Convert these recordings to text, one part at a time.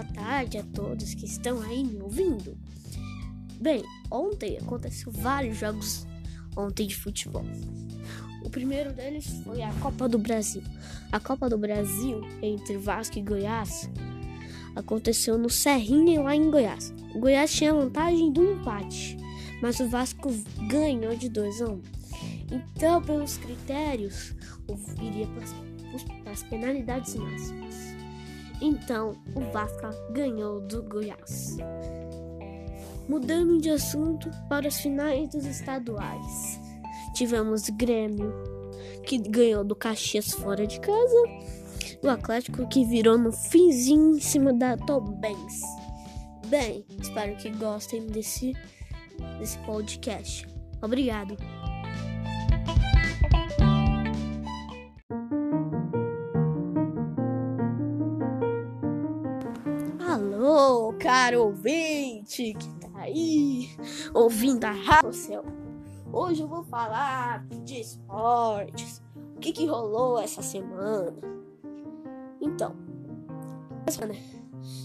boa tarde a todos que estão aí me ouvindo. Bem, ontem aconteceu vários jogos ontem de futebol. O primeiro deles foi a Copa do Brasil. A Copa do Brasil entre Vasco e Goiás aconteceu no Serrinha lá em Goiás. O Goiás tinha vantagem do empate, mas o Vasco ganhou de 2 a 1. Um. Então, pelos critérios, iria para as penalidades máximas. Então, o Vasco ganhou do Goiás. Mudando de assunto para as finais dos estaduais. Tivemos Grêmio, que ganhou do Caxias fora de casa. O Atlético que virou no finzinho em cima da Tombense. Bem, espero que gostem desse, desse podcast. Obrigado. Caro ouvinte que tá aí ouvindo a rádio Hoje eu vou falar de esportes. O que, que rolou essa semana? Então,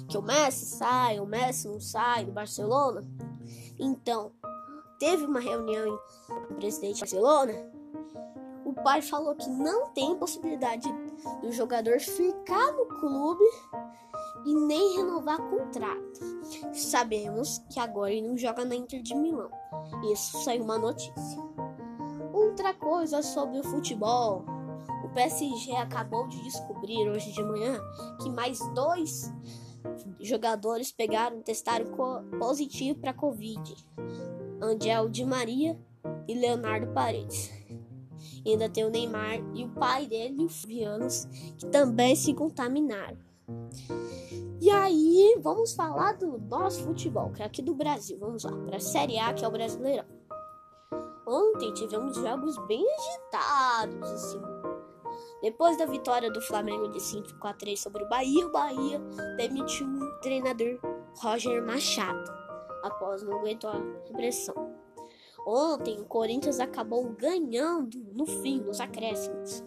que o Messi sai, o Messi não sai do Barcelona. Então, teve uma reunião com o presidente do Barcelona. O pai falou que não tem possibilidade do jogador ficar no clube e nem renovar contrato. Sabemos que agora ele não joga na Inter de Milão. Isso saiu uma notícia. Outra coisa sobre o futebol. O PSG acabou de descobrir hoje de manhã que mais dois jogadores pegaram, testaram positivo para Covid. Angel Di Maria e Leonardo Paredes. E ainda tem o Neymar e o pai dele, o Vianos, que também se contaminaram. E aí, vamos falar do nosso futebol, que é aqui do Brasil. Vamos lá, para a Série A, que é o Brasileirão. Ontem tivemos jogos bem agitados, assim. Depois da vitória do Flamengo de 5 a 3 sobre o Bahia, o Bahia demitiu o treinador Roger Machado, após não aguentar a pressão. Ontem o Corinthians acabou ganhando no fim, nos acréscimos.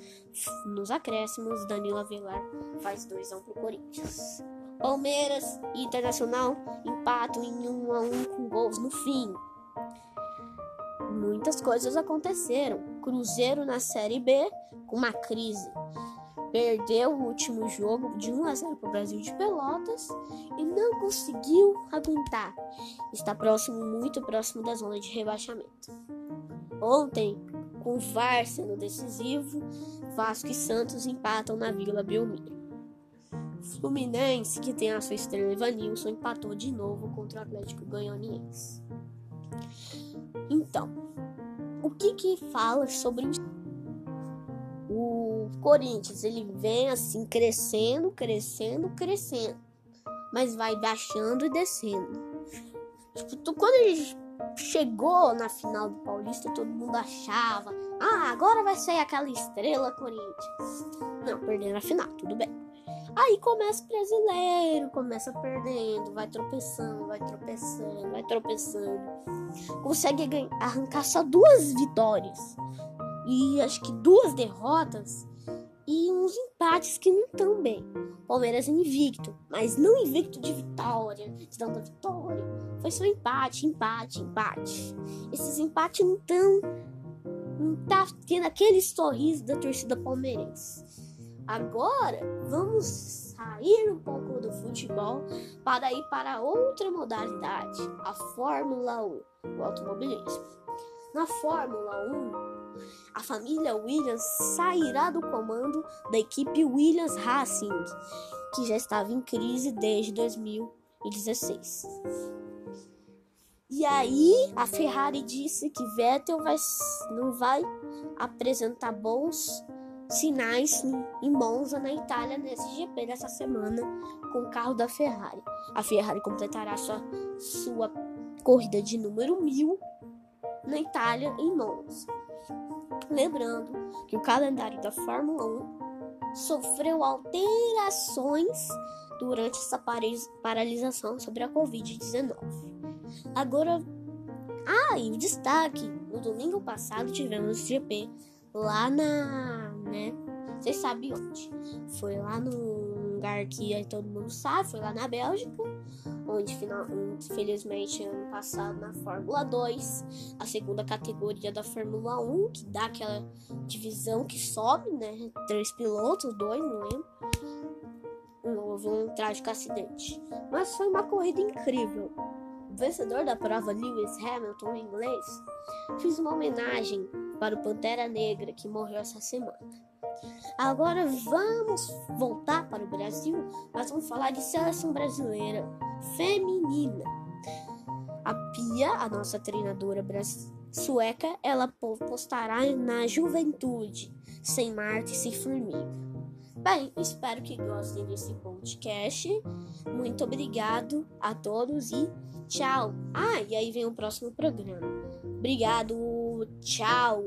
Nos acréscimos, Danilo Avelar faz 2 a 1 pro Corinthians. Palmeiras e Internacional empatam em 1 a 1 com gols no fim. Muitas coisas aconteceram. Cruzeiro na Série B com uma crise. Perdeu o último jogo de 1 a 0 para o Brasil de Pelotas e não conseguiu aguentar. Está próximo, muito próximo da zona de rebaixamento. Ontem, com VAR sendo decisivo, Vasco e Santos empatam na Vila Belmiro. Fluminense, que tem a sua estrela Evanilson, empatou de novo contra o Atlético Goianiense. Então, o que que fala sobre o Corinthians? Ele vem assim crescendo, crescendo, crescendo, mas vai baixando e descendo. Tipo, quando ele chegou na final do Paulista, todo mundo achava, ah, agora vai sair aquela estrela Corinthians. Não, perdendo a final, tudo bem. Aí começa o brasileiro, começa perdendo, vai tropeçando, vai tropeçando, vai tropeçando. Consegue arrancar só duas vitórias. E acho que duas derrotas e uns empates que não estão bem. Palmeiras invicto, mas não invicto de vitória, de tanta vitória. Foi só empate, empate, empate. Esses empates não estão. Não tá tendo aquele sorriso da torcida palmeirense. Agora vamos sair um pouco do futebol para ir para outra modalidade, a Fórmula 1, o automobilismo. Na Fórmula 1, a família Williams sairá do comando da equipe Williams Racing, que já estava em crise desde 2016. E aí, a Ferrari disse que Vettel vai, não vai apresentar bons sinais em Monza, na Itália, nesse GP dessa semana, com o carro da Ferrari. A Ferrari completará sua, sua corrida de número 1000 na Itália, em Monza. Lembrando que o calendário da Fórmula 1 sofreu alterações durante essa paralisação sobre a Covid-19. Agora, ah, e o destaque: no domingo passado tivemos o GP lá na, Vocês sabem onde? Foi lá no lugar que todo mundo sabe, foi lá na Bélgica, onde infelizmente ano passado na Fórmula 2, a segunda categoria da Fórmula 1, que dá aquela divisão que sobe, né? Três pilotos, dois, não lembro. Houve um trágico acidente. Mas foi uma corrida incrível. O vencedor da prova, Lewis Hamilton, em inglês, fez uma homenagem para o Pantera Negra que morreu essa semana. Agora vamos voltar para o Brasil, mas vamos falar de seleção brasileira feminina. A Pia, a nossa treinadora sueca, ela postará na Juventude, sem Marte e sem Formiga. Bem, espero que gostem desse podcast. Muito obrigado a todos e tchau. Ah, e aí vem o próximo programa. Obrigado, tchau.